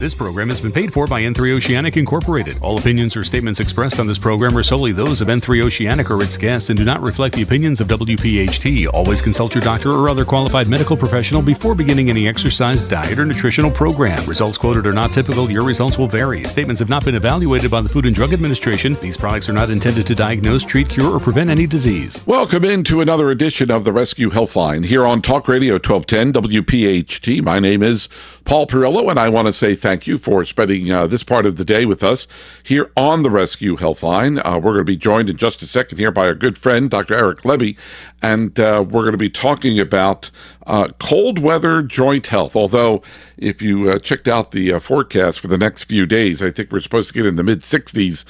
This program has been paid for by N3 Oceanic Incorporated. All opinions or statements expressed on this program are solely those of N3 Oceanic or its guests and do not reflect the opinions of WPHT. Always consult your doctor or other qualified medical professional before beginning any exercise, diet, or nutritional program. Results quoted are not typical. Your results will vary. Statements have not been evaluated by the Food and Drug Administration. These products are not intended to diagnose, treat, cure, or prevent any disease. Welcome into another edition of the Rescue Healthline here on Talk Radio 1210 WPHT. My name is Paul Perrello, and I want to say thank you for spending uh, this part of the day with us here on the Rescue Healthline. Uh, we're going to be joined in just a second here by our good friend, Dr. Eric Lebby, and uh, we're going to be talking about uh, cold weather joint health. Although, if you uh, checked out the uh, forecast for the next few days, I think we're supposed to get in the mid 60s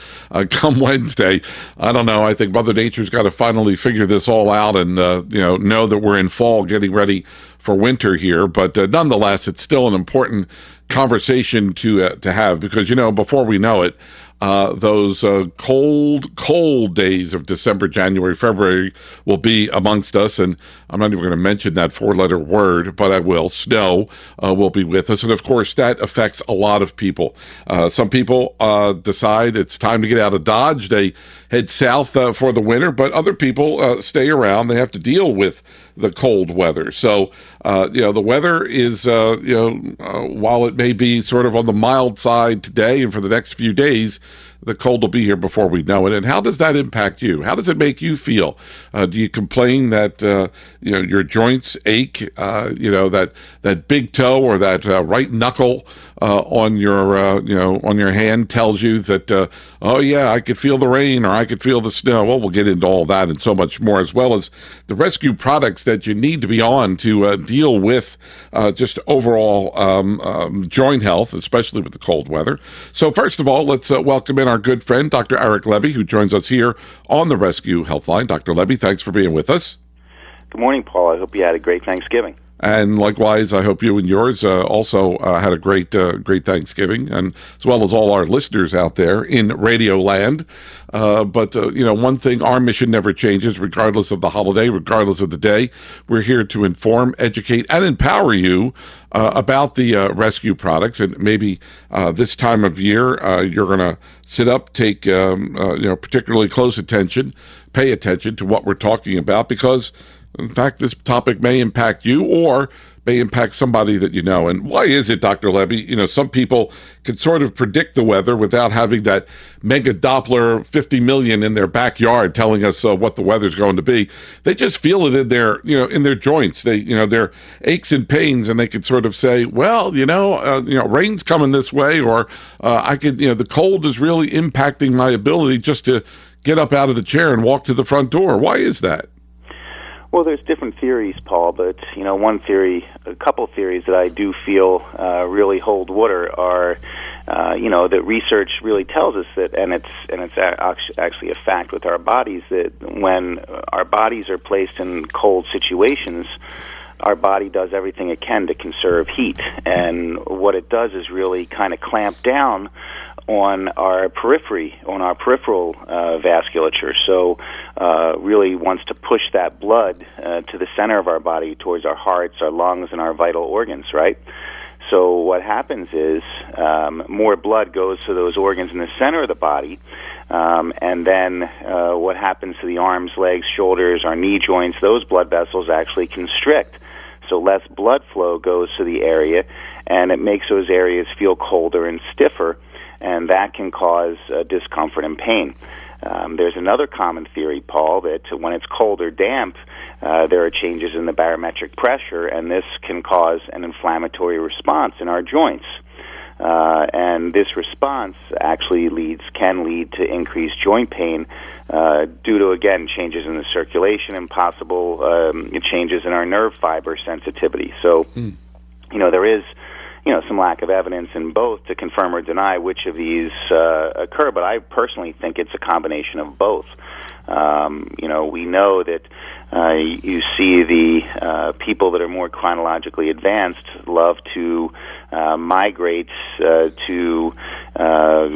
come Wednesday. I don't know. I think Mother Nature's got to finally figure this all out and you know know that we're in fall, getting ready for winter here. But uh, nonetheless, it's still an important conversation to uh, to have because you know before we know it, uh, those uh, cold, cold days of December, January, February will be amongst us. And I'm not even going to mention that four letter word, but I will. Snow uh, will be with us. And of course, that affects a lot of people. Uh, some people decide it's time to get out of Dodge. They head south uh, for the winter, but other people stay around. They have to deal with the cold weather. So, you know, the weather is, you know, while it may be sort of on the mild side today and for the next few days, the cold will be here before we know it. And how does that impact you? How does it make you feel? Uh, do you complain that uh, you know your joints ache? Uh, you know that that big toe or that uh, right knuckle uh, on your uh, you know on your hand tells you that oh yeah I could feel the rain or I could feel the snow. Well, we'll get into all that and so much more, as well as the rescue products that you need to be on to deal with just overall um, um, joint health, especially with the cold weather. So first of all, let's welcome in our good friend, Dr. Eric Lebby, who joins us here on the Rescue Healthline. Dr. Lebby, thanks for being with us. Good morning, Paul. I hope you had a great Thanksgiving. And likewise, I hope you and yours uh, also uh, had a great, uh, great Thanksgiving, and as well as all our listeners out there in Radio Land. Uh, but uh, you know, one thing: our mission never changes, regardless of the holiday, regardless of the day. We're here to inform, educate, and empower you uh, about the rescue products. And maybe this time of year, you're going to sit up, take um, you know particularly close attention, pay attention to what we're talking about, because in fact, this topic may impact you or may impact somebody that you know. And why is it, Dr. Lebby? You know, some people can sort of predict the weather without having that mega Doppler 50 million in their backyard telling us uh, what the weather's going to be. They just feel it in their, you know, in their joints. They, you know, their aches and pains, and they can sort of say, well, you know, uh, you know, rain's coming this way, or uh, I could, you know, the cold is really impacting my ability just to get up out of the chair and walk to the front door. Why is that? Well, there's different theories, Paul, but you know, one theory, a couple theories that I do feel uh, really hold water are, uh, you know, that research really tells us that, and it's and it's actually a fact with our bodies that when our bodies are placed in cold situations, our body does everything it can to conserve heat, and what it does is really kind of clamp down on our periphery, on our peripheral uh, vasculature. So, uh, really wants to push that blood uh, to the center of our body, towards our hearts, our lungs, and our vital organs. Right. So, what happens is um, more blood goes to those organs in the center of the body. Um, and then uh, what happens to the arms, legs, shoulders, our knee joints, those blood vessels actually constrict. So less blood flow goes to the area, and it makes those areas feel colder and stiffer and that can cause uh, discomfort and pain. Um, there's another common theory, Paul, that when it's cold or damp, uh, there are changes in the barometric pressure, and this can cause an inflammatory response in our joints. Uh, and this response actually leads can lead to increased joint pain uh, due to again changes in the circulation and possible um, changes in our nerve fiber sensitivity. So, mm. you know, there is you know some lack of evidence in both to confirm or deny which of these uh, occur. But I personally think it's a combination of both. Um, you know, we know that uh, you see the uh, people that are more chronologically advanced love to uh, migrate uh, to uh,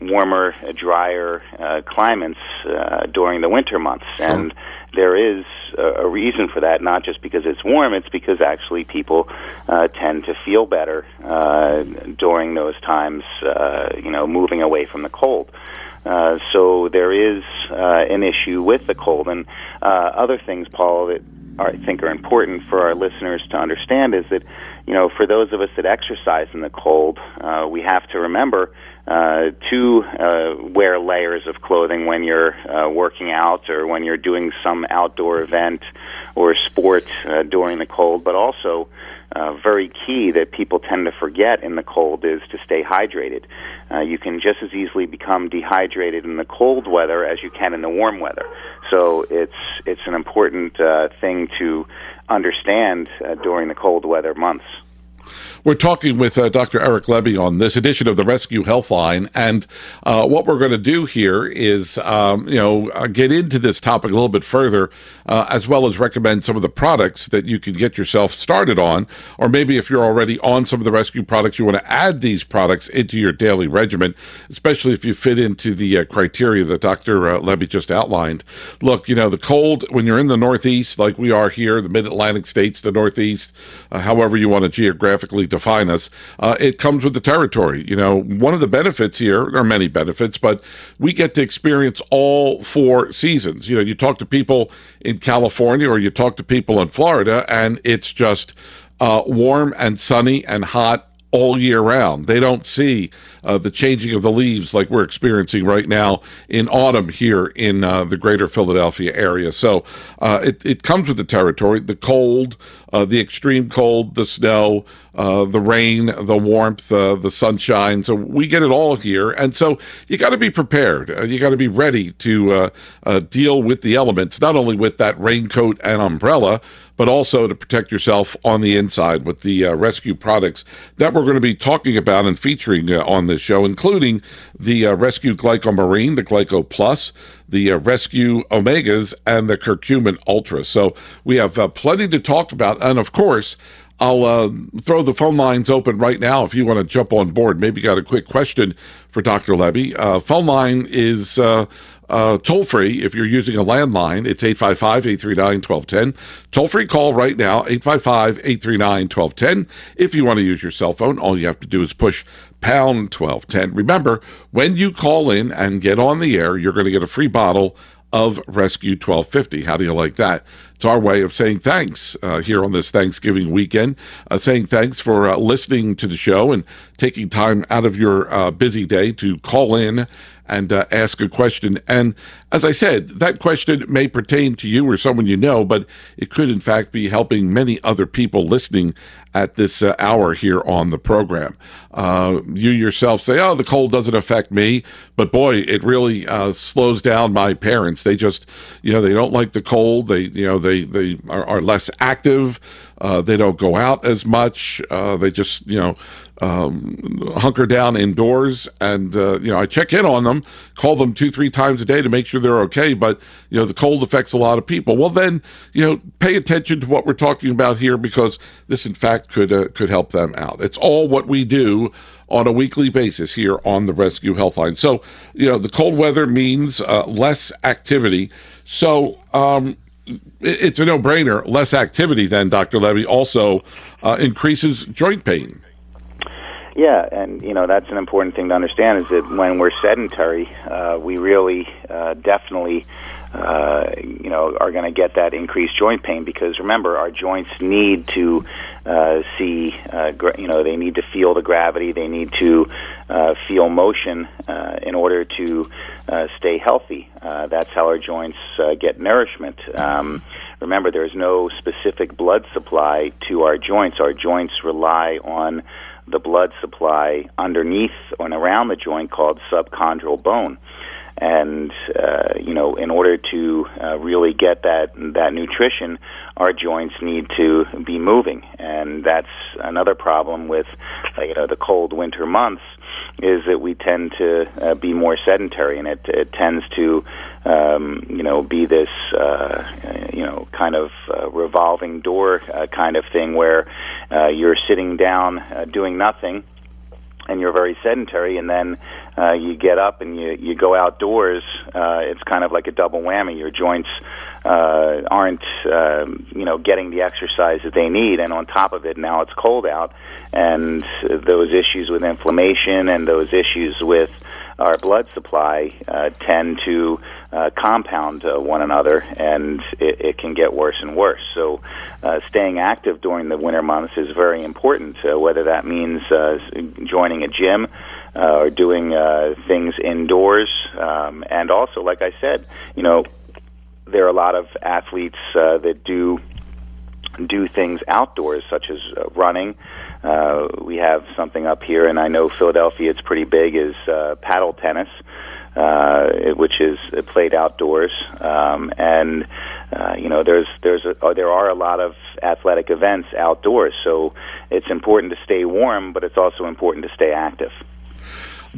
warmer, drier uh, climates uh, during the winter months, and there is a, reason for that. Not just because it's warm; it's because actually people uh, tend to feel better uh, during those times. Uh, you know, moving away from the cold. Uh, so there is uh, an issue with the cold, and uh, other things, Paul, that I think are important for our listeners to understand is that, you know, for those of us that exercise in the cold, uh, we have to remember uh, to uh, wear layers of clothing when you're uh, working out or when you're doing some outdoor event or sport uh, during the cold, but also uh, very key that people tend to forget in the cold is to stay hydrated. Uh, you can just as easily become dehydrated in the cold weather as you can in the warm weather. So it's it's an important uh, thing to understand uh, during the cold weather months. We're talking with uh, Dr. Eric Lebby on this edition of the Rescue Healthline, and uh, what we're going to do here is, um, you know, uh, get into this topic a little bit further, uh, as well as recommend some of the products that you can get yourself started on, or maybe if you're already on some of the rescue products, you want to add these products into your daily regimen, especially if you fit into the uh, criteria that Dr. Uh, Lebby just outlined. Look, you know, the cold when you're in the Northeast, like we are here, the Mid Atlantic states, the Northeast, however you want to geographically define us. Uh, it comes with the territory. You know, one of the benefits here, there are many benefits, but we get to experience all four seasons. You know, you talk to people in California or you talk to people in Florida, and it's just uh, warm and sunny and hot all year round. They don't see uh, the changing of the leaves like we're experiencing right now in autumn here in uh, the greater Philadelphia area. So uh, it, it comes with the territory, the cold, uh, the extreme cold, the snow, uh, the rain, the warmth, uh, the sunshine. So we get it all here. And so you got to be prepared. you got to be ready to deal with the elements, not only with that raincoat and umbrella, but also to protect yourself on the inside with the uh, rescue products that we're going to be talking about and featuring uh, on this show, including the uh, Rescue Glycomarine, the Glyco Plus, the uh, Rescue Omegas, and the Curcumin Ultra. So we have uh, plenty to talk about. And of course, I'll uh, throw the phone lines open right now if you want to jump on board. Maybe got a quick question for Dr. Lebby. Uh, phone line is uh, uh, toll free if you're using a landline. It's 855 839 1210. Toll free call right now, 855 839 1210. If you want to use your cell phone, all you have to do is push pound 1210. Remember, when you call in and get on the air, you're going to get a free bottle of Rescue 1250. How do you like that? It's our way of saying thanks uh, here on this Thanksgiving weekend, uh, saying thanks for uh, listening to the show and taking time out of your uh, busy day to call in and uh, ask a question. And as I said, that question may pertain to you or someone you know, but it could, in fact, be helping many other people listening at this uh, hour here on the program. Uh, you yourself say, oh, the cold doesn't affect me, but boy, it really uh, slows down my parents. They just, you know, they don't like the cold. They, you know, they, they are, are less active. Uh, they don't go out as much. Uh, they just, you know, um, hunker down indoors and uh, you know i check in on them call them two three times a day to make sure they're okay but you know the cold affects a lot of people. Well then you know pay attention to what we're talking about here because this in fact could uh, could help them out. It's all what we do on a weekly basis here on the rescue healthline so you know the cold weather means uh, less activity. So um, it's a no-brainer. Less activity then dr Lebby, also uh, increases joint pain. Yeah, and you know that's an important thing to understand is that when we're sedentary, uh, we really uh, definitely uh, you know are going to get that increased joint pain because remember our joints need to uh, see uh, gra- you know they need to feel the gravity, they need to uh, feel motion uh, in order to uh, stay healthy. Uh, that's how our joints uh, get nourishment. Um, remember, there's no specific blood supply to our joints. Our joints rely on the blood supply underneath and around the joint called subchondral bone. and uh, you know, in order to uh, really get that that nutrition, our joints need to be moving, and that's another problem with you know the cold winter months is that we tend to uh, be more sedentary, and it, it tends to, um, you know, be this, uh, you know, kind of uh, revolving door uh, kind of thing where uh, you're sitting down uh, doing nothing, and you're very sedentary, and then uh, you get up and you you go outdoors. Uh, it's kind of like a double whammy. Your joints uh, aren't um, you know getting the exercise that they need, and on top of it, now it's cold out, and those issues with inflammation and those issues with our blood supply uh, tend to uh, compound uh, one another, and it, it can get worse and worse. So, uh, staying active during the winter months is very important. Uh, whether that means uh, joining a gym uh, or doing uh, things indoors, um, and also, like I said, you know, there are a lot of athletes uh, that do do things outdoors, such as uh, running. Uh, we have something up here, and I know Philadelphia. It's pretty big. Is uh, paddle tennis, uh, which is played outdoors, um, and uh, you know there's there's a, uh, there are a lot of athletic events outdoors. So it's important to stay warm, but it's also important to stay active.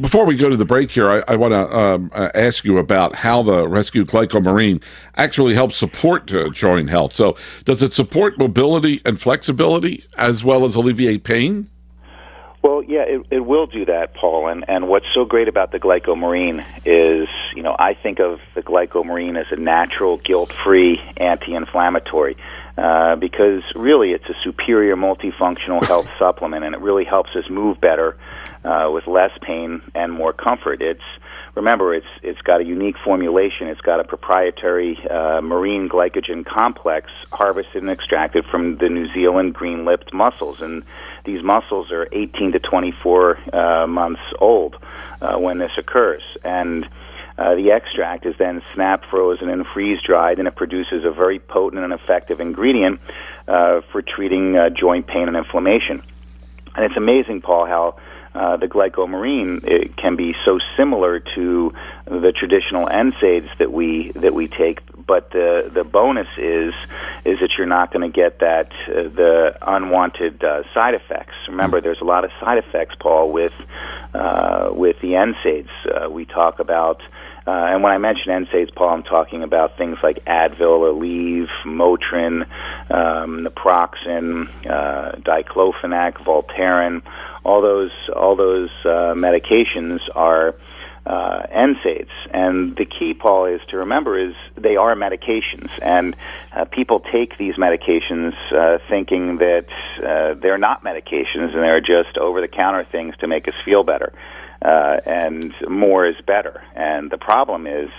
Before we go to the break here, I, I want to um, uh, ask you about how the Rescue Glycomarine actually helps support uh, joint health. So, does it support mobility and flexibility as well as alleviate pain? Well, yeah, it, it will do that, Paul. And, and what's so great about the glycomarine is, you know, I think of the glycomarine as a natural, guilt-free anti-inflammatory. Uh, because really it's a superior multifunctional health supplement and it really helps us move better uh, with less pain and more comfort. It's remember it's it's got a unique formulation. It's got a proprietary uh, marine glycogen complex harvested and extracted from the New Zealand green-lipped mussels, and these mussels are 18 to 24 uh, months old uh, when this occurs, and uh, the extract is then snap frozen and freeze dried, and it produces a very potent and effective ingredient uh, for treating uh, joint pain and inflammation. And it's amazing, Paul, how uh, the glycomarine it can be so similar to the traditional NSAIDs that we that we take. But the the bonus is is that you're not going to get that uh, the unwanted uh, side effects. Remember, there's a lot of side effects, Paul, with uh, with the NSAIDs. Uh, we talk about uh, and when I mention NSAIDs, Paul, I'm talking about things like Advil, Aleve, Motrin, um, naproxen, uh, diclofenac, Voltaren. All those all those uh, medications are uh, NSAIDs. And the key, Paul, is to remember is they are medications, and uh, people take these medications uh, thinking that uh, they're not medications and they're just over-the-counter things to make us feel better uh, and more is better. And the problem is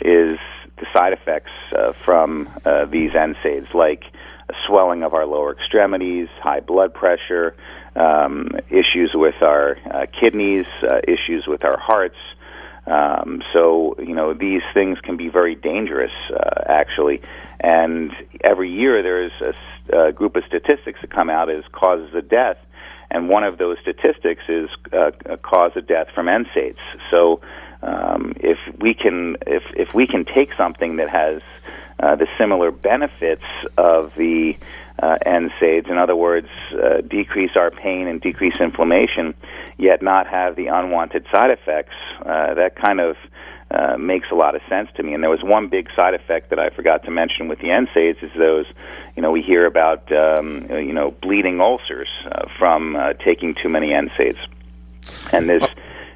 is the side effects uh, from uh, these NSAIDs, like swelling of our lower extremities, high blood pressure, um, issues with our uh, kidneys, uh, issues with our hearts. Um, so you know these things can be very dangerous, uh, actually. And every year there's a, a group of statistics that come out as causes of death and one of those statistics is uh, a cause of death from NSAIDs. So um, if we can if if we can take something that has uh, the similar benefits of the uh, NSAIDs, in other words, uh, decrease our pain and decrease inflammation, yet not have the unwanted side effects, uh, that kind of uh, makes a lot of sense to me. And there was one big side effect that I forgot to mention with the NSAIDs is those, you know, we hear about, um, you know, bleeding ulcers uh, from uh, taking too many NSAIDs, and this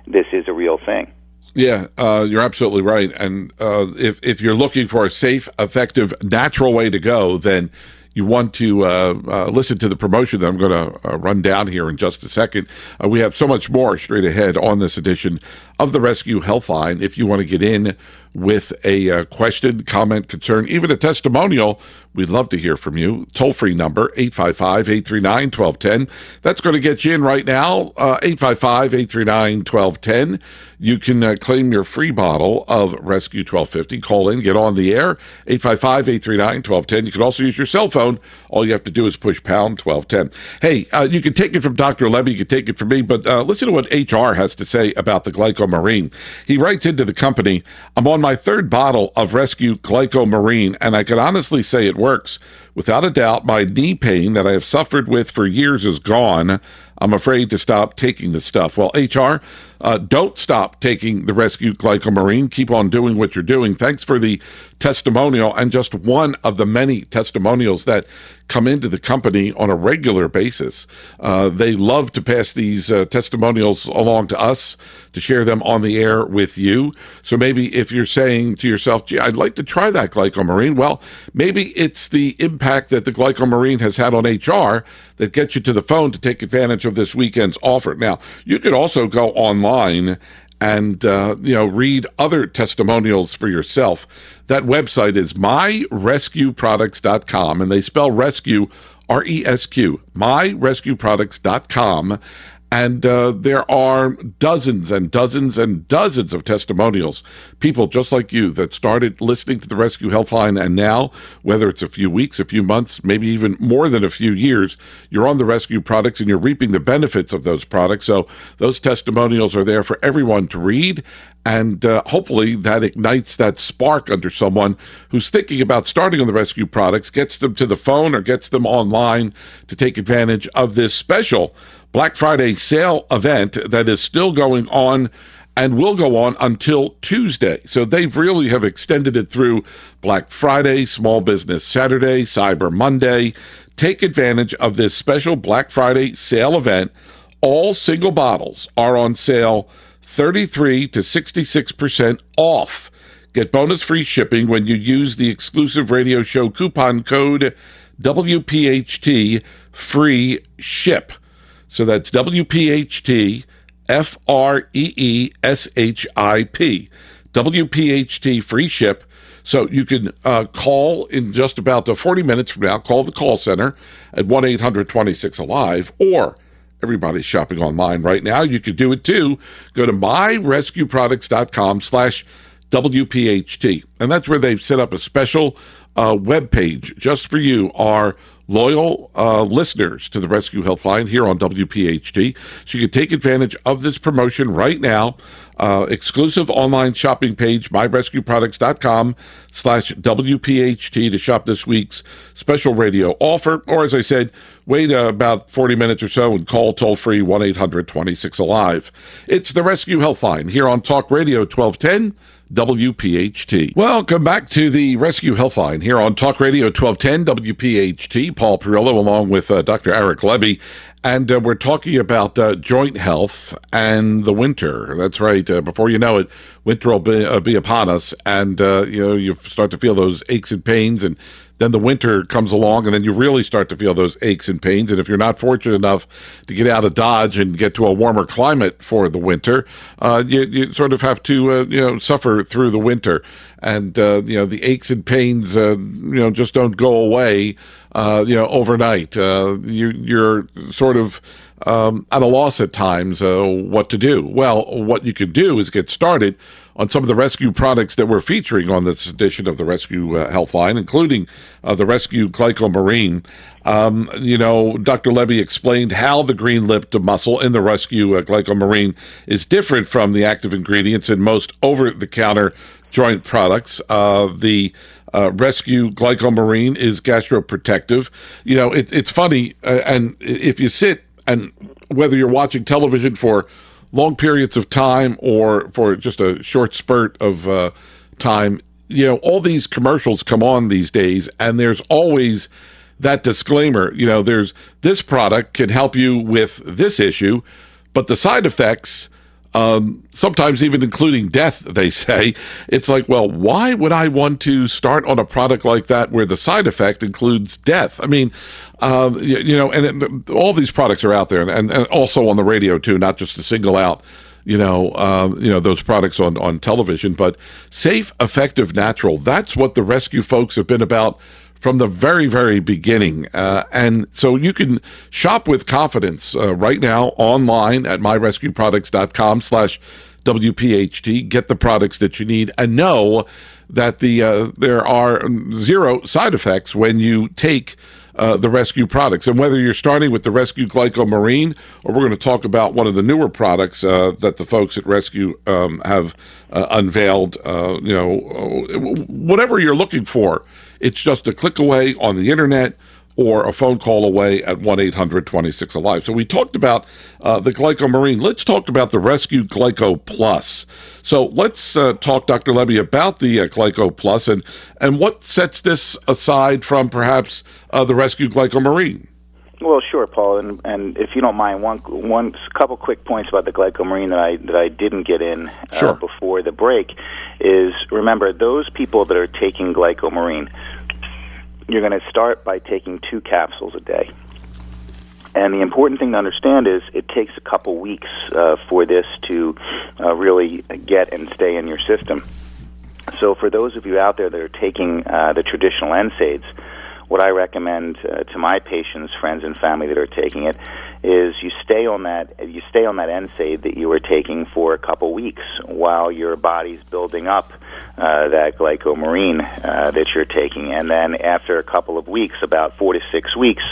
this is a real thing. Yeah, uh, you're absolutely right. And uh, if if you're looking for a safe, effective, natural way to go, then you want to uh, uh, listen to the promotion that I'm going to uh, run down here in just a second. Uh, we have so much more straight ahead on this edition of the Rescue Healthline. If you want to get in with a uh, question, comment, concern, even a testimonial, we'd love to hear from you. Toll free number 855 839 1210. That's going to get you in right now. Uh, 855 839 1210. You can uh, claim your free bottle of Rescue 1250. Call in, get on the air 855 839 1210. You can also use your cell phone all you have to do is push pound 1210. Hey, uh, you can take it from Dr. Lebby, you can take it from me, but uh, listen to what HR has to say about the Glycomarine. He writes into the company, I'm on my third bottle of Rescue Glycomarine, and I can honestly say it works. Without a doubt, my knee pain that I have suffered with for years is gone. I'm afraid to stop taking the stuff. Well, HR, uh, don't stop taking the Rescue Glycomarine. Keep on doing what you're doing. Thanks for the testimonial and just one of the many testimonials that come into the company on a regular basis. Uh, they love to pass these uh, testimonials along to us to share them on the air with you. So maybe if you're saying to yourself, gee, I'd like to try that glycomarine, well, maybe it's the impact that the glycomarine has had on HR that gets you to the phone to take advantage of this weekend's offer. Now, you could also go online and uh, you know read other testimonials for yourself. That website is myrescueproducts.com, and they spell rescue R E S Q, myrescueproducts.com. And uh, there are dozens and dozens and dozens of testimonials, people just like you that started listening to the Rescue Helpline. And now, whether it's a few weeks, a few months, maybe even more than a few years, you're on the rescue products and you're reaping the benefits of those products. So those testimonials are there for everyone to read. And uh, hopefully that ignites that spark under someone who's thinking about starting on the rescue products, gets them to the phone or gets them online to take advantage of this special Black Friday sale event that is still going on and will go on until Tuesday. So they've really have extended it through Black Friday, Small Business Saturday, Cyber Monday. Take advantage of this special Black Friday sale event. All single bottles are on sale 33 to 66% off. Get bonus free shipping when you use the exclusive radio show coupon code WPHT free ship. So that's WPHT F R E E S H I P. WPHT free ship. So you can uh, call in just about uh, 40 minutes from now, call the call center at 1 800 26 Alive, or everybody's shopping online right now. You could do it too. Go to myrescueproducts.com slash WPHT. And that's where they've set up a special uh, web page just for you. Our loyal uh, listeners to the Rescue Helpline here on WPHT. So you can take advantage of this promotion right now. Uh, exclusive online shopping page, myrescueproducts.com slash WPHT to shop this week's special radio offer. Or as I said, wait uh, about 40 minutes or so and call toll free 1 800 26 Alive. It's the Rescue Helpline here on Talk Radio 1210. WPHT. Welcome back to the Rescue Helpline here on Talk Radio 1210 WPHT. Paul Perrello along with uh, Dr. Eric Lebby. And uh, we're talking about uh, joint health and the winter. That's right. Uh, before you know it, winter will be, uh, be upon us. And, uh, you know, you start to feel those aches and pains and then the winter comes along, and then you really start to feel those aches and pains. And if you're not fortunate enough to get out of Dodge and get to a warmer climate for the winter, uh, you, you, sort of have to uh, you know suffer through the winter, and uh, you know the aches and pains uh, you know just don't go away uh, you know overnight. Uh, you, you're sort of um, at a loss at times what to do. Well, what you can do is get started on some of the rescue products that we're featuring on this edition of the Rescue uh, Helpline, including uh, the Rescue Glycomarine. Um, you know, Dr. Lebby explained how the green lipped mussel in the Rescue uh, Glycomarine is different from the active ingredients in most over the counter joint products. Uh, the uh, rescue glycomarine is gastroprotective. You know, it, it's funny, uh, and if you sit and whether you're watching television for long periods of time or for just a short spurt of uh, time, you know, all these commercials come on these days, and there's always that disclaimer. You know, there's this product can help you with this issue, but the side effects um, sometimes even including death, they say. It's like, well, why would I want to start on a product like that where the side effect includes death? I mean, um, you, you, know, and it, all these products are out there, and, and, also on the radio too, not just to single out. You know, um, you know those products on, on television, but safe, effective, natural. That's what the rescue folks have been about from the very, very beginning. Uh, and so you can shop with confidence uh, right now online at myrescueproducts.com slash WPHT. Get the products that you need and know that the uh, there are zero side effects when you take uh, the rescue products. And whether you're starting with the Rescue Glycomarine, or we're going to talk about one of the newer products uh, that the folks at Rescue um, have uh, unveiled, uh, you know, whatever you're looking for, it's just a click away on the internet or a phone call away at 1 800 26 Alive. So we talked about uh, the Glycomarine. Let's talk about the Rescue Glyco Plus. So let's uh, talk, Dr. Lebby, about the uh, Glyco Plus and, and what sets this aside from perhaps uh, the Rescue Glycomarine. Well, sure, Paul, and, and if you don't mind, one one couple quick points about the glycomarine that I that I didn't get in uh, sure. before the break is remember those people that are taking glycomarine you're going to start by taking two capsules a day. And the important thing to understand is it takes a couple weeks uh, for this to uh, really get and stay in your system. So, for those of you out there that are taking uh, the traditional NSAIDs, what I recommend uh, to my patients, friends, and family that are taking it is you stay on that you stay on that NSAID that you were taking for a couple weeks while your body's building up uh, that glycomarine uh, that you're taking, and then after a couple of weeks, about four to six weeks,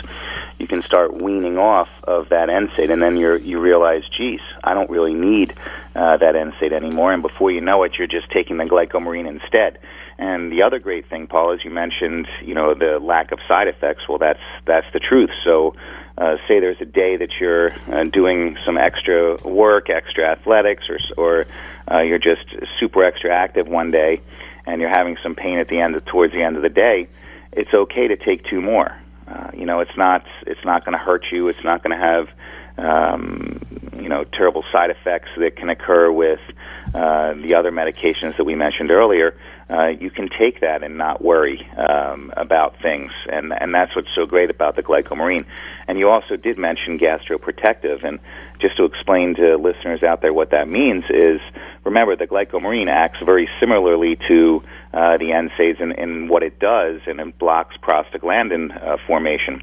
you can start weaning off of that NSAID, and then you you realize, geez, I don't really need uh, that NSAID anymore, and before you know it, you're just taking the glycomarine instead. And the other great thing, Paul, as you mentioned, you know, the lack of side effects. Well, that's that's the truth. So uh, say there's a day that you're uh, doing some extra work, extra athletics, or, or uh, you're just super extra active one day, and you're having some pain at the end, of, towards the end of the day, it's okay to take two more. Uh, you know, it's not it's not going to hurt you. It's not going to have um, you know terrible side effects that can occur with uh, the other medications that we mentioned earlier uh, you can take that and not worry um, about things, and and that's what's so great about the glycomarine. And you also did mention gastroprotective, and just to explain to listeners out there what that means is, remember the glycomarine acts very similarly to uh, the NSAIDs in, in what it does, and it blocks prostaglandin uh, formation.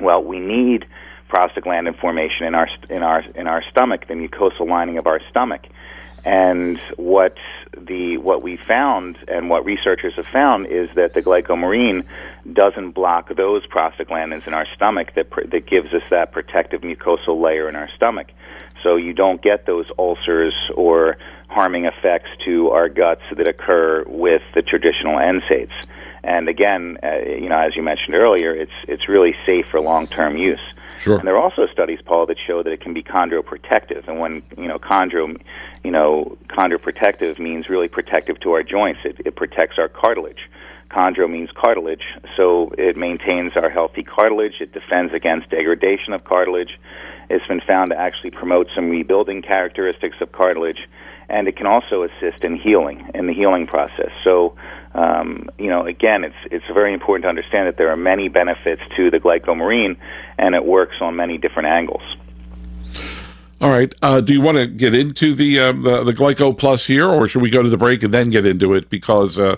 Well, we need prostaglandin formation in our in our in our stomach, the mucosal lining of our stomach. And what the what we found and what researchers have found is that the glycomarine doesn't block those prostaglandins in our stomach that pr- that gives us that protective mucosal layer in our stomach. So you don't get those ulcers or harming effects to our guts that occur with the traditional NSAIDs. And again, uh, you know, as you mentioned earlier, it's it's really safe for long-term use. Sure. And there are also studies, Paul, that show that it can be chondroprotective. And when you know chondro, you know, chondroprotective means really protective to our joints. It, it protects our cartilage. Chondro means cartilage, so it maintains our healthy cartilage. It defends against degradation of cartilage. It's been found to actually promote some rebuilding characteristics of cartilage, and it can also assist in healing in the healing process. So um, you know, again, it's it's very important to understand that there are many benefits to the glycomarine, and it works on many different angles. All right. Uh, do you want to get into the, um, the, the Glyco Plus here, or should we go to the break and then get into it? Because uh,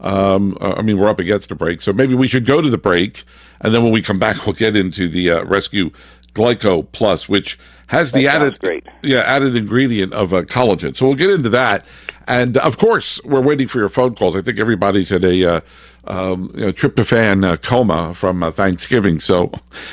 um, uh, I mean, we're up against the break, so maybe we should go to the break, and then when we come back, we'll get into the uh, Rescue Glyco Plus, which has the added great. yeah added ingredient of uh, collagen. So we'll get into that. And of course, we're waiting for your phone calls. I think everybody's had a uh, um, you know, tryptophan uh, coma from uh, Thanksgiving. So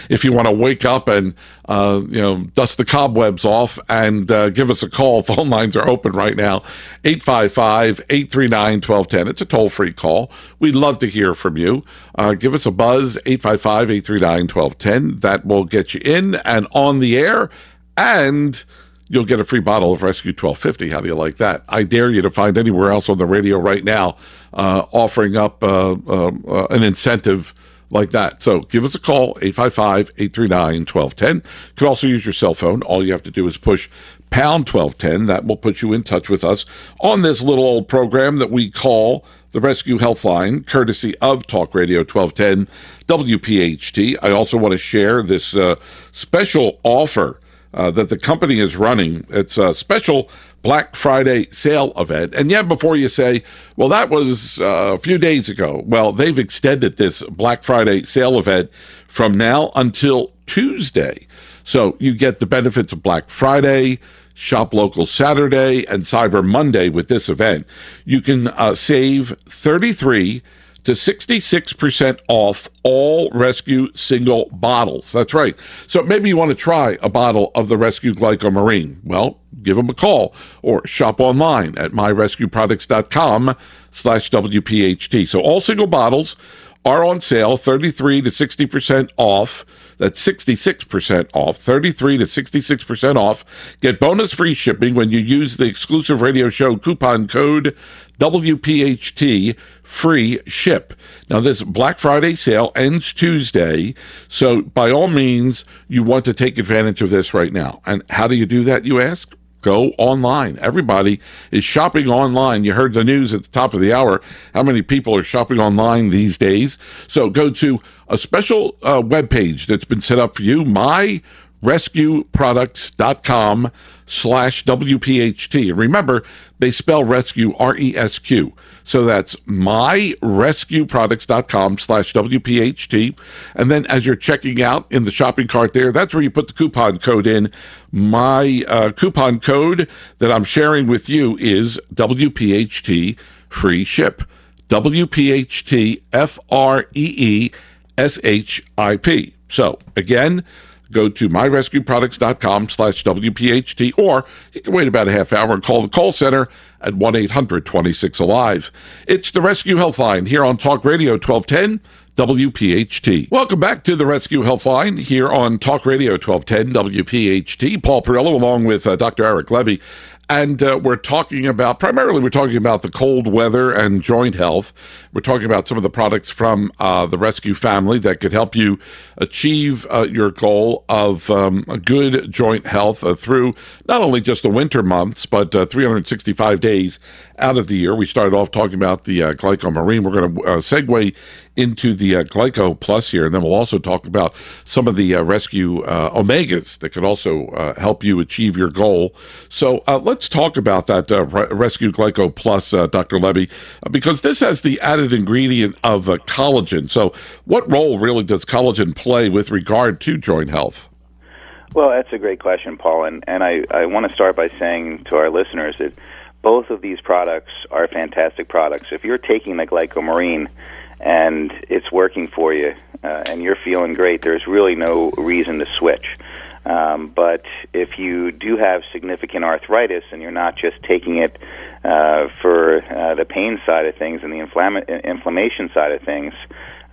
if you want to wake up and uh, you know dust the cobwebs off and uh, give us a call, phone lines are open right now 855-839-1210. It's a toll-free call. We'd love to hear from you. Uh, give us a buzz 855-839-1210. That will get you in and on the air and you'll get a free bottle of Rescue 1250. How do you like that? I dare you to find anywhere else on the radio right now uh, offering up uh, uh, uh an incentive like that. So give us a call, 855 839 1210. You can also use your cell phone. All you have to do is push pound 1210. That will put you in touch with us on this little old program that we call the Rescue Healthline, courtesy of Talk Radio 1210 WPHT. I also want to share this uh, special offer uh, that the company is running. It's a special Black Friday sale event. And yet, before you say, well, that was uh, a few days ago, well, they've extended this Black Friday sale event from now until Tuesday. So you get the benefits of Black Friday, Shop Local Saturday, and Cyber Monday with this event. You can uh, save 33 to 66% off all Rescue single bottles. That's right. So maybe you want to try a bottle of the Rescue Glycomarine. Well, give them a call or shop online at myrescueproducts.com slash WPHT. So all single bottles are on sale, 33 to 60% off. That's 66% off, 33 to 66% off. Get bonus free shipping when you use the exclusive radio show coupon code WPHT free ship. Now, this Black Friday sale ends Tuesday, so by all means, you want to take advantage of this right now. And how do you do that, you ask? Go online. Everybody is shopping online. You heard the news at the top of the hour how many people are shopping online these days. So go to a special uh, web page that's been set up for you, myrescueproducts.com slash WPHT. And remember, they spell rescue R E S Q. So that's myrescueproducts.com slash WPHT. And then as you're checking out in the shopping cart there, that's where you put the coupon code in. My uh, coupon code that I'm sharing with you is WPHT free ship. WPHT F R E E S H I P. So again, go to myrescueproducts.com slash WPHT, or you can wait about a half hour and call the call center at 1-800-26-ALIVE. It's the Rescue Healthline here on Talk Radio 1210 WPHT. Welcome back to the Rescue Healthline here on Talk Radio 1210 WPHT. Paul Perrello along with uh, Dr. Eric Lebby. And uh, we're talking about, primarily, we're talking about the cold weather and joint health. We're talking about some of the products from uh, the rescue family that could help you achieve uh, your goal of um, good joint health uh, through not only just the winter months, but uh, 365 days out of the year. We started off talking about the uh, glycomarine. We're going to uh, segue into the uh, Glyco Plus here, and then we'll also talk about some of the uh, rescue uh, omegas that could also uh, help you achieve your goal. So uh, let's talk about that Re- Rescue Glyco Plus, Dr. Lebby, because this has the added ingredient of collagen. So, what role really does collagen play with regard to joint health? Well, that's a great question, Paul, and, and I, I want to start by saying to our listeners that both of these products are fantastic products. If you're taking the glycomarine and it's working for you uh, and you're feeling great, there's really no reason to switch. Um, but if you do have significant arthritis and you're not just taking it uh, for uh, the pain side of things and the inflama- inflammation side of things,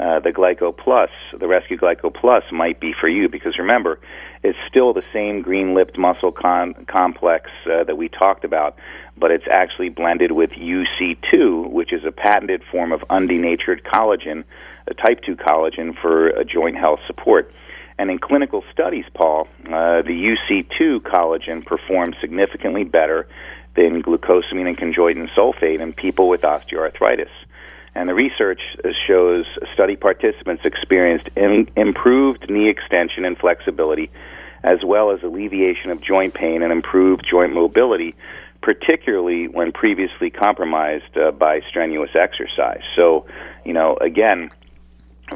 uh, the Glyco Plus, the Rescue Glyco Plus, might be for you because remember, it's still the same green lipped mussel con- complex uh, that we talked about, but it's actually blended with UC2, which is a patented form of undenatured collagen, a type 2 collagen for a joint health support. And in clinical studies, Paul, uh, the UC2 collagen performs significantly better than glucosamine and chondroitin sulfate in people with osteoarthritis. And the research shows study participants experienced in, improved knee extension and flexibility, as well as alleviation of joint pain and improved joint mobility, particularly when previously compromised uh, by strenuous exercise. So, you know, again,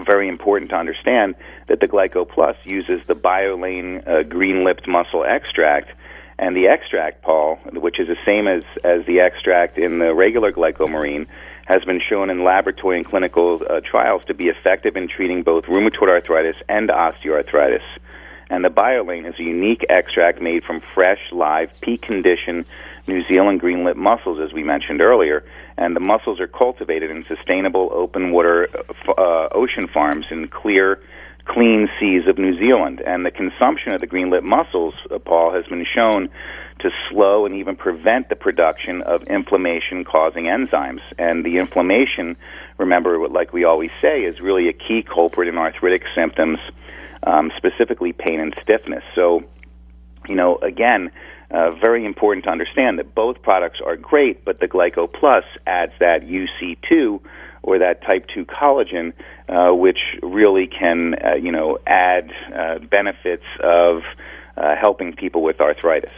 very important to understand that the Glyco Plus uses the BioLane uh, green lipped mussel extract. And the extract, Paul, which is the same as, as the extract in the regular glycomarine, has been shown in laboratory and clinical uh, trials to be effective in treating both rheumatoid arthritis and osteoarthritis. And the BioLane is a unique extract made from fresh, live, peak condition New Zealand green lip mussels, as we mentioned earlier. And the mussels are cultivated in sustainable open water uh, ocean farms in clear, clean seas of New Zealand. And the consumption of the green lip mussels, uh, Paul, has been shown to slow and even prevent the production of inflammation causing enzymes. And the inflammation, remember, like we always say, is really a key culprit in arthritic symptoms, um, specifically pain and stiffness. So, you know, again, uh, very important to understand that both products are great, but the Glyco Plus adds that UC2 or that type 2 collagen, uh, which really can, uh, you know, add uh, benefits of uh, helping people with arthritis.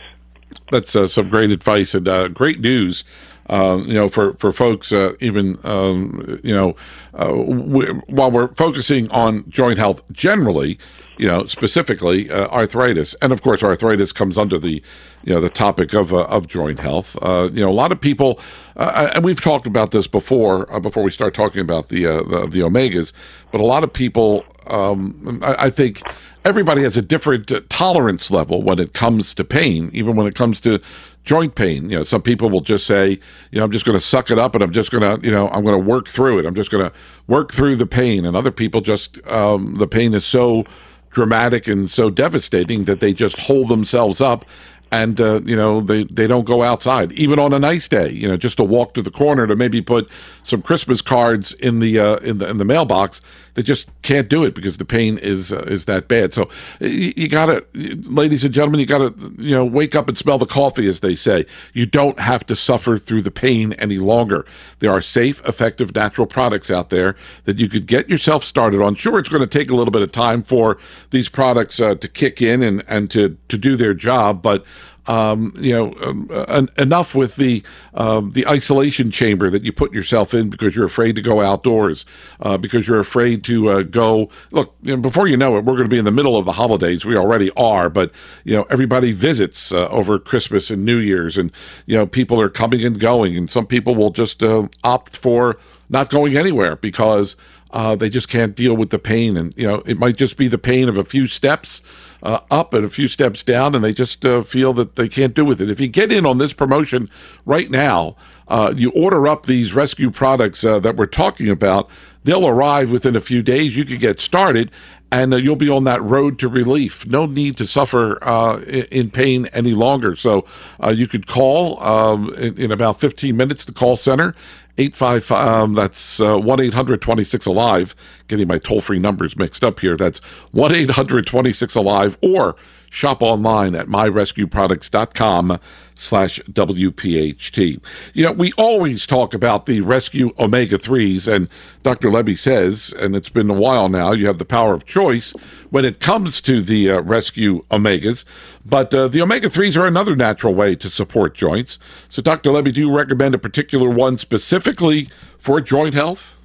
That's uh, some great advice and uh, great news. Uh, you know, for for folks, uh, even um, you know, uh, we, while we're focusing on joint health generally, you know, specifically uh, arthritis, and of course, arthritis comes under the you know the topic of of joint health. you know, a lot of people, and we've talked about this before before we start talking about the the, the omegas, but a lot of people, um, I, I think everybody has a different tolerance level when it comes to pain, even when it comes to joint pain. You know, some people will just say, you know, I'm just going to suck it up and I'm just going to, you know, I'm going to work through it. I'm just going to work through the pain. And other people just, um, the pain is so dramatic and so devastating that they just hold themselves up and uh, you know they they don't go outside even on a nice day you know just to walk to the corner to maybe put some christmas cards in the uh, in the in the mailbox they just can't do it because the pain is uh, is that bad. So you, you gotta ladies and gentlemen you gotta you know wake up and smell the coffee as they say. You don't have to suffer through the pain any longer. There are safe effective natural products out there that you could get yourself started on. Sure it's going to take a little bit of time for these products uh, to kick in and and to to do their job but um, you know, um, enough with the um, the isolation chamber that you put yourself in because you're afraid to go outdoors, uh, because you're afraid to uh, go. Look, you know, before you know it, we're going to be in the middle of the holidays. We already are, but you know, everybody visits uh, over Christmas and New Year's, and you know, people are coming and going, and some people will just uh, opt for not going anywhere because uh, they just can't deal with the pain, and you know, it might just be the pain of a few steps uh, up and a few steps down, and they just uh, feel that they can't do with it. If you get in on this promotion right now, uh, you order up these rescue products uh, that we're talking about. They'll arrive within a few days. You can get started, and uh, you'll be on that road to relief. No need to suffer uh, in pain any longer. So you could call um, in, in about 15 minutes the call center 855 um, that's uh, 1-800-26 alive. Getting my toll-free numbers mixed up here. That's 1-800-26 alive or shop online at myrescueproducts.com slash WPHT. You know, we always talk about the rescue omega-3s, and Dr. Lebby says, and it's been a while now, you have the power of choice when it comes to the uh, rescue omegas, but uh, the omega-3s are another natural way to support joints. So, Dr. Lebby, do you recommend a particular one specifically for joint health?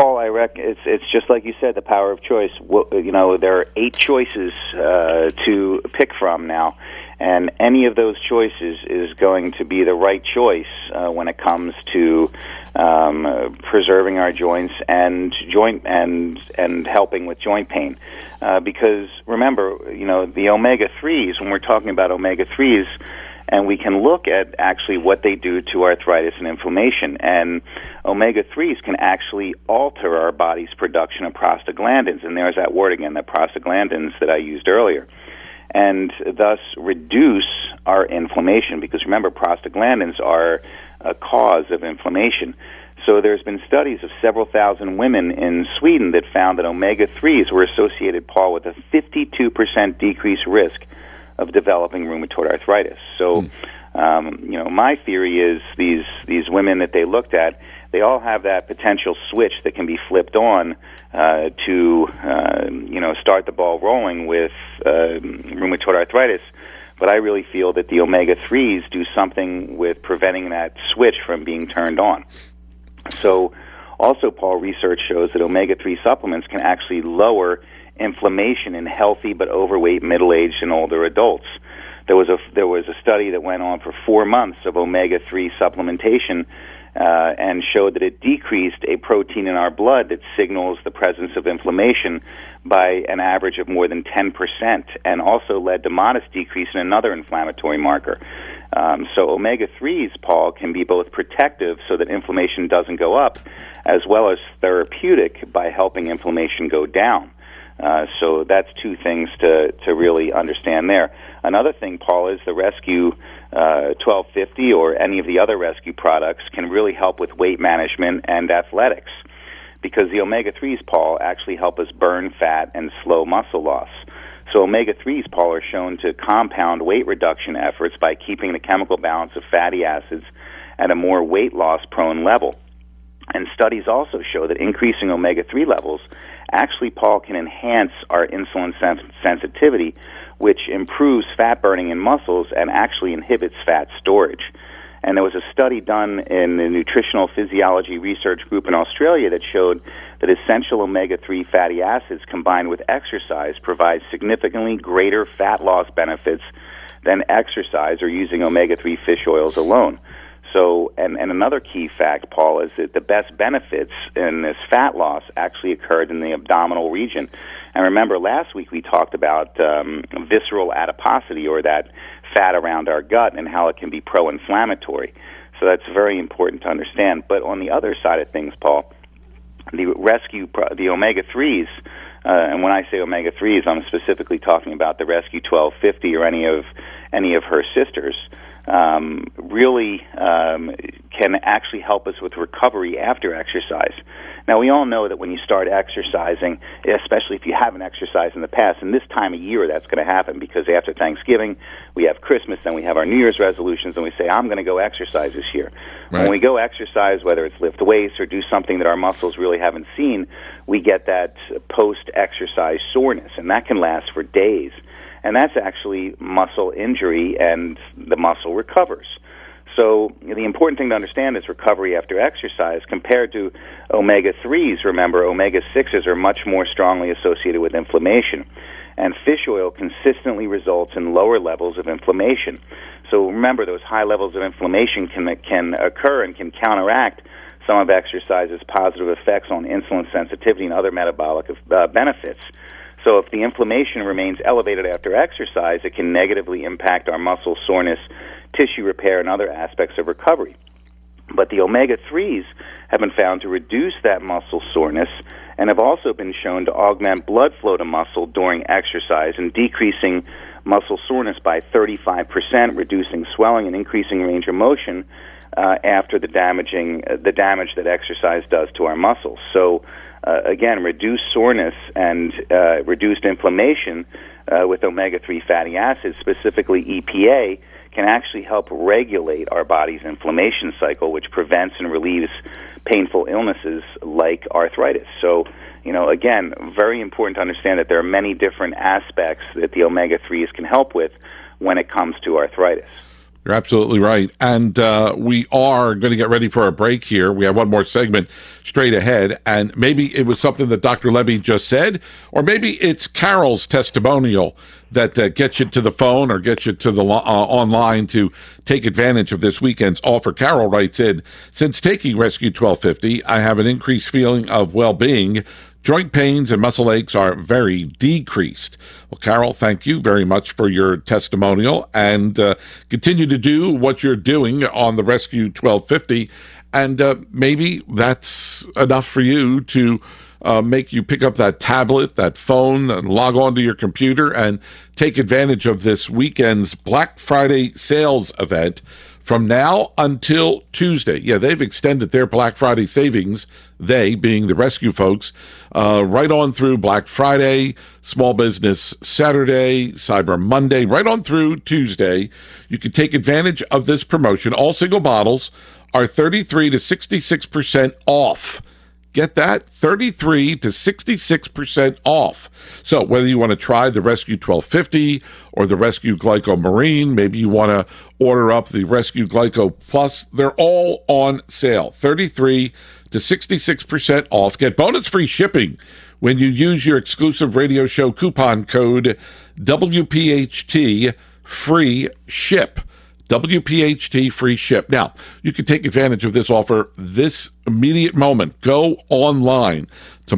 Paul, I reckon it's it's just like you said, the power of choice. You know, there are eight choices uh, to pick from now, and any of those choices is going to be the right choice uh, when it comes to um, preserving our joints and joint and and helping with joint pain. Uh, because remember, you know, the omega threes. When we're talking about omega threes and we can look at actually what they do to arthritis and inflammation. And omega 3s can actually alter our body's production of prostaglandins. And there's that word again, the prostaglandins that I used earlier and thus reduce our inflammation. Because remember, prostaglandins are a cause of inflammation. So there's been studies of several thousand women in Sweden that found that omega 3s were associated, Paul, with a 52% decreased risk of developing rheumatoid arthritis. So, mm. um, you know, my theory is these these women that they looked at, they all have that potential switch that can be flipped on uh, to uh, you know start the ball rolling with uh, rheumatoid arthritis. But I really feel that the omega threes do something with preventing that switch from being turned on. So, also, Paul, research shows that omega three supplements can actually lower inflammation in healthy but overweight middle-aged and older adults. There was a there was a study that went on for four months of omega three supplementation uh, and showed that it decreased a protein in our blood that signals the presence of inflammation by an average of more than 10%, and also led to modest decrease in another inflammatory marker. Um, so omega 3s, Paul, can be both protective so that inflammation doesn't go up, as well as therapeutic by helping inflammation go down. Uh, so that's two things to, to really understand there. Another thing, Paul, is the rescue 1250 uh, or any of the other rescue products can really help with weight management and athletics because the omega 3s, Paul, actually help us burn fat and slow muscle loss. So omega 3s, Paul, are shown to compound weight reduction efforts by keeping the chemical balance of fatty acids at a more weight loss prone level. And studies also show that increasing omega 3 levels actually, Paul, can enhance our insulin sens- sensitivity which improves fat burning in muscles and actually inhibits fat storage. And there was a study done in the Nutritional Physiology Research Group in Australia that showed that essential omega 3 fatty acids combined with exercise provide significantly greater fat loss benefits than exercise or using omega 3 fish oils alone. So, and, and another key fact, Paul, is that the best benefits in this fat loss actually occurred in the abdominal region. And remember, last week we talked about um, visceral adiposity, or that fat around our gut and how it can be pro inflammatory. So that's very important to understand. But on the other side of things, Paul, the rescue, the omega 3s, uh, and when I say omega 3s, I'm specifically talking about the Rescue 1250 or any of any of her sisters um, really um, can actually help us with recovery after exercise. Now, we all know that when you start exercising, especially if you haven't exercised in the past, and this time of year that's going to happen because after Thanksgiving, we have Christmas, then we have our New Year's resolutions, and we say, I'm going to go exercise this year. Right. When we go exercise, whether it's lift weights or do something that our muscles really haven't seen, we get that post exercise soreness, and that can last for days and that's actually muscle injury, and the muscle recovers. So the important thing to understand is recovery after exercise compared to omega 3s. Remember, omega 6s are much more strongly associated with inflammation. And fish oil consistently results in lower levels of inflammation. So remember, those high levels of inflammation can, can occur and can counteract some of exercise's positive effects on insulin sensitivity and other metabolic uh, benefits. So if the inflammation remains elevated after exercise, it can negatively impact our muscle soreness, tissue repair, and other aspects of recovery. But the omega 3s have been found to reduce that muscle soreness and have also been shown to augment blood flow to muscle during exercise and decreasing muscle soreness by 35%, reducing swelling and increasing range of motion uh, after the damaging uh, the damage that exercise does to our muscles. So uh, again, reduced soreness and uh, reduced inflammation uh, with omega 3 fatty acids, specifically EPA, can actually help regulate our body's inflammation cycle, which prevents and relieves painful illnesses like arthritis. So, you know, again, very important to understand that there are many different aspects that the omega 3s can help with when it comes to arthritis. You're absolutely right. And uh, we are going to get ready for a break here. We have one more segment straight ahead. And maybe it was something that Dr. Lebby just said, or maybe it's Carol's testimonial that uh, gets you to the phone or gets you to the uh, online to take advantage of this weekend's offer. Carol writes in, since taking Rescue 1250, I have an increased feeling of well-being Joint pains and muscle aches are very decreased. Well, Carol, thank you very much for your testimonial and uh, continue to do what you're doing on the Rescue 1250. And uh, maybe that's enough for you to uh, make you pick up that tablet, that phone, and log on to your computer and take advantage of this weekend's Black Friday sales event from now until Tuesday. Yeah, they've extended their Black Friday savings, they being the rescue folks, uh, right on through Black Friday, Small Business Saturday, Cyber Monday, right on through Tuesday. You can take advantage of this promotion. All single bottles are 33 to 66% off. Get that? 33 to 66% off. So, whether you want to try the Rescue 1250 or the Rescue Glyco Marine, maybe you want to order up the Rescue Glyco Plus, they're all on sale. 33 to 66% off. Get bonus free shipping when you use your exclusive radio show coupon code WPHT free ship. WPHT free ship. Now, you can take advantage of this offer this immediate moment. Go online to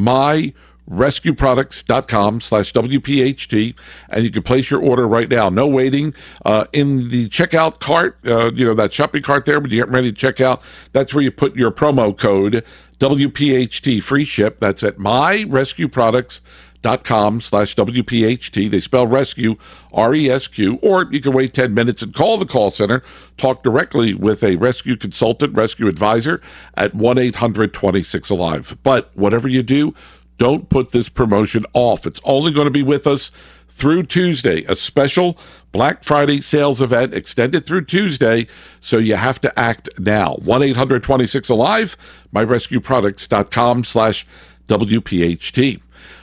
myrescueproducts.com slash WPHT and you can place your order right now. No waiting. Uh, in the checkout cart, uh, you know, that shopping cart there when you get ready to check out, that's where you put your promo code WPHT free ship. That's at myrescueproducts.com slash WPHT. They spell rescue, R E S Q, or you can wait 10 minutes and call the call center. Talk directly with a rescue consultant, rescue advisor at 1 800 26 Alive. But whatever you do, don't put this promotion off. It's only going to be with us through Tuesday, a special Black Friday sales event extended through Tuesday, so you have to act now. 1 800 26 Alive, myrescueproducts.com slash WPHT.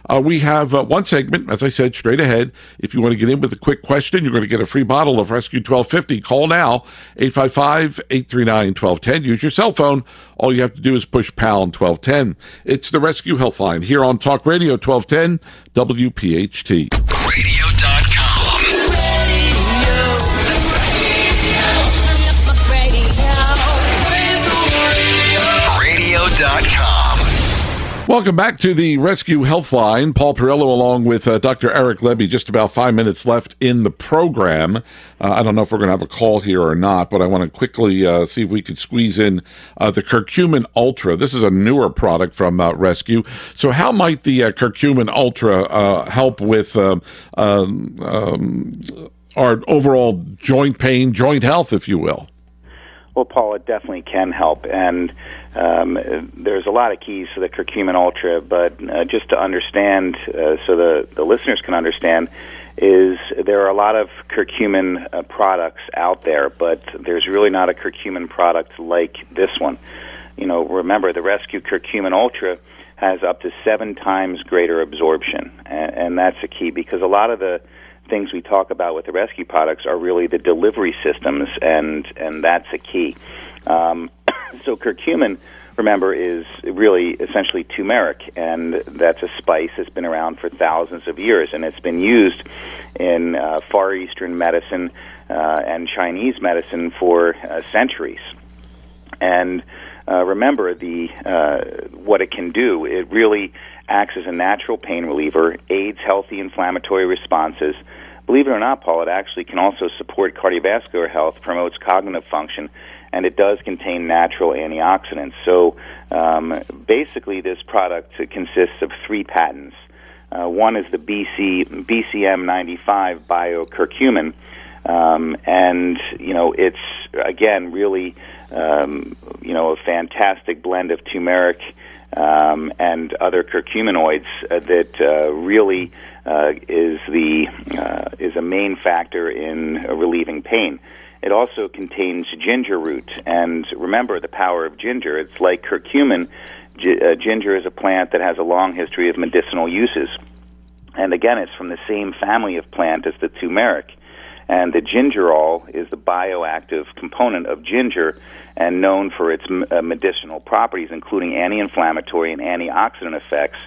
Uh, we have uh, one segment, as I said, straight ahead. If you want to get in with a quick question, you're going to get a free bottle of Rescue 1250. Call now, 855 839 1210. Use your cell phone. All you have to do is push pound 1210. It's the Rescue Health Line here on Talk Radio 1210 WPHT. Radio.com. Welcome back to the Rescue Healthline. Paul Perrello along with uh, Dr. Eric Lebby. Just about five minutes left in the program. Uh, I don't know if we're going to have a call here or not, but I want to quickly uh, see if we could squeeze in uh, the Curcumin Ultra. This is a newer product from uh, Rescue. So, how might the uh, Curcumin Ultra help with um, um, our overall joint pain, joint health, if you will? Well, Paul, it definitely can help, and um, there's a lot of keys to the curcumin ultra. But uh, just to understand, uh, so the the listeners can understand, is there are a lot of curcumin uh, products out there, but there's really not a curcumin product like this one. You know, remember the Rescue Curcumin Ultra has up to seven times greater absorption, and, and that's a key because a lot of the things we talk about with the rescue products are really the delivery systems, and and that's a key. Um, so curcumin, remember, is really essentially turmeric, and that's a spice that's been around for thousands of years, and it's been used in uh, Far Eastern medicine uh, and Chinese medicine for uh, centuries. And uh, remember the uh, what it can do. It really acts as a natural pain reliever, aids healthy inflammatory responses, Believe it or not, Paul, it actually can also support cardiovascular health, promotes cognitive function, and it does contain natural antioxidants. So um, basically, this product consists of three patents. Uh, one is the BC, BCM95 biocurcumin, um, and you know it's again really um, you know a fantastic blend of turmeric um, and other curcuminoids uh, that uh, really uh, is the uh, is a main factor in relieving pain. It also contains ginger root, and remember the power of ginger. It's like curcumin. G- uh, ginger is a plant that has a long history of medicinal uses, and again, it's from the same family of plant as the turmeric. And the gingerol is the bioactive component of ginger and known for its uh, medicinal properties, including anti inflammatory and antioxidant effects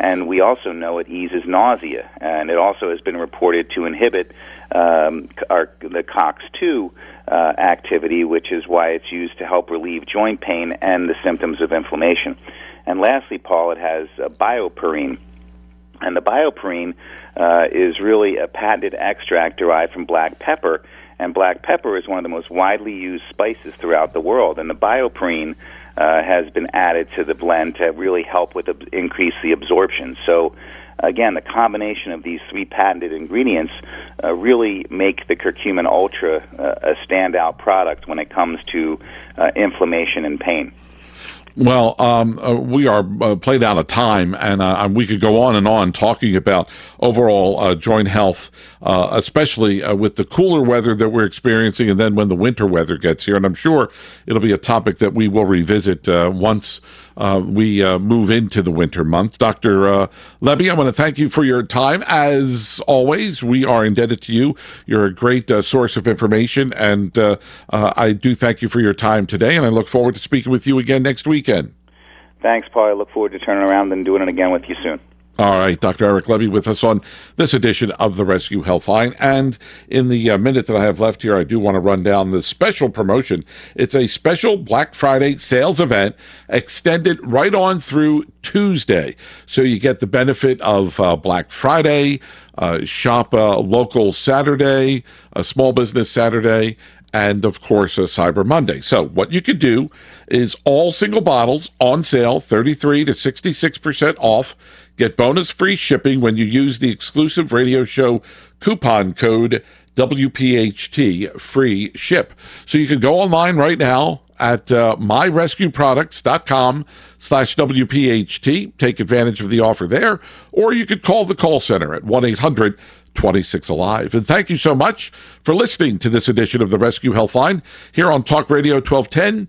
and we also know it eases nausea, and it also has been reported to inhibit um, our, the COX2 uh, activity, which is why it's used to help relieve joint pain and the symptoms of inflammation. And lastly, Paul, it has uh, BioPerine. And the BioPerine uh, is really a patented extract derived from black pepper. And black pepper is one of the most widely used spices throughout the world. And the BioPerine uh, has been added to the blend to really help with ab- increase the absorption. So again, the combination of these three patented ingredients uh, really make the curcumin ultra uh, a standout product when it comes to uh, inflammation and pain. Well, um, uh, we are uh, played out of time, and uh, we could go on and on talking about overall uh, joint health, uh, especially uh, with the cooler weather that we're experiencing, and then when the winter weather gets here. And I'm sure it'll be a topic that we will revisit once uh, we uh, move into the winter months. Dr. Uh, Lebby, I want to thank you for your time. As always, we are indebted to you. You're a great uh, source of information, and uh, uh, I do thank you for your time today, and I look forward to speaking with you again next weekend. Thanks, Paul. I look forward to turning around and doing it again with you soon. All right, Dr. Eric Lebby with us on this edition of the Rescue Healthline. And in the uh, minute that I have left here, I do want to run down the special promotion. It's a special Black Friday sales event extended right on through Tuesday. So you get the benefit of uh, Black Friday, uh, shop uh, local Saturday, a small business Saturday, and of course a Cyber Monday. So what you could do is all single bottles on sale, 33 to 66% off. Get bonus free shipping when you use the exclusive radio show coupon code WPHT free ship. So you can go online right now at uh, myrescueproducts.com slash WPHT. Take advantage of the offer there, or you could call the call center at 1-800 26 Alive. And thank you so much for listening to this edition of the Rescue Healthline here on Talk Radio 1210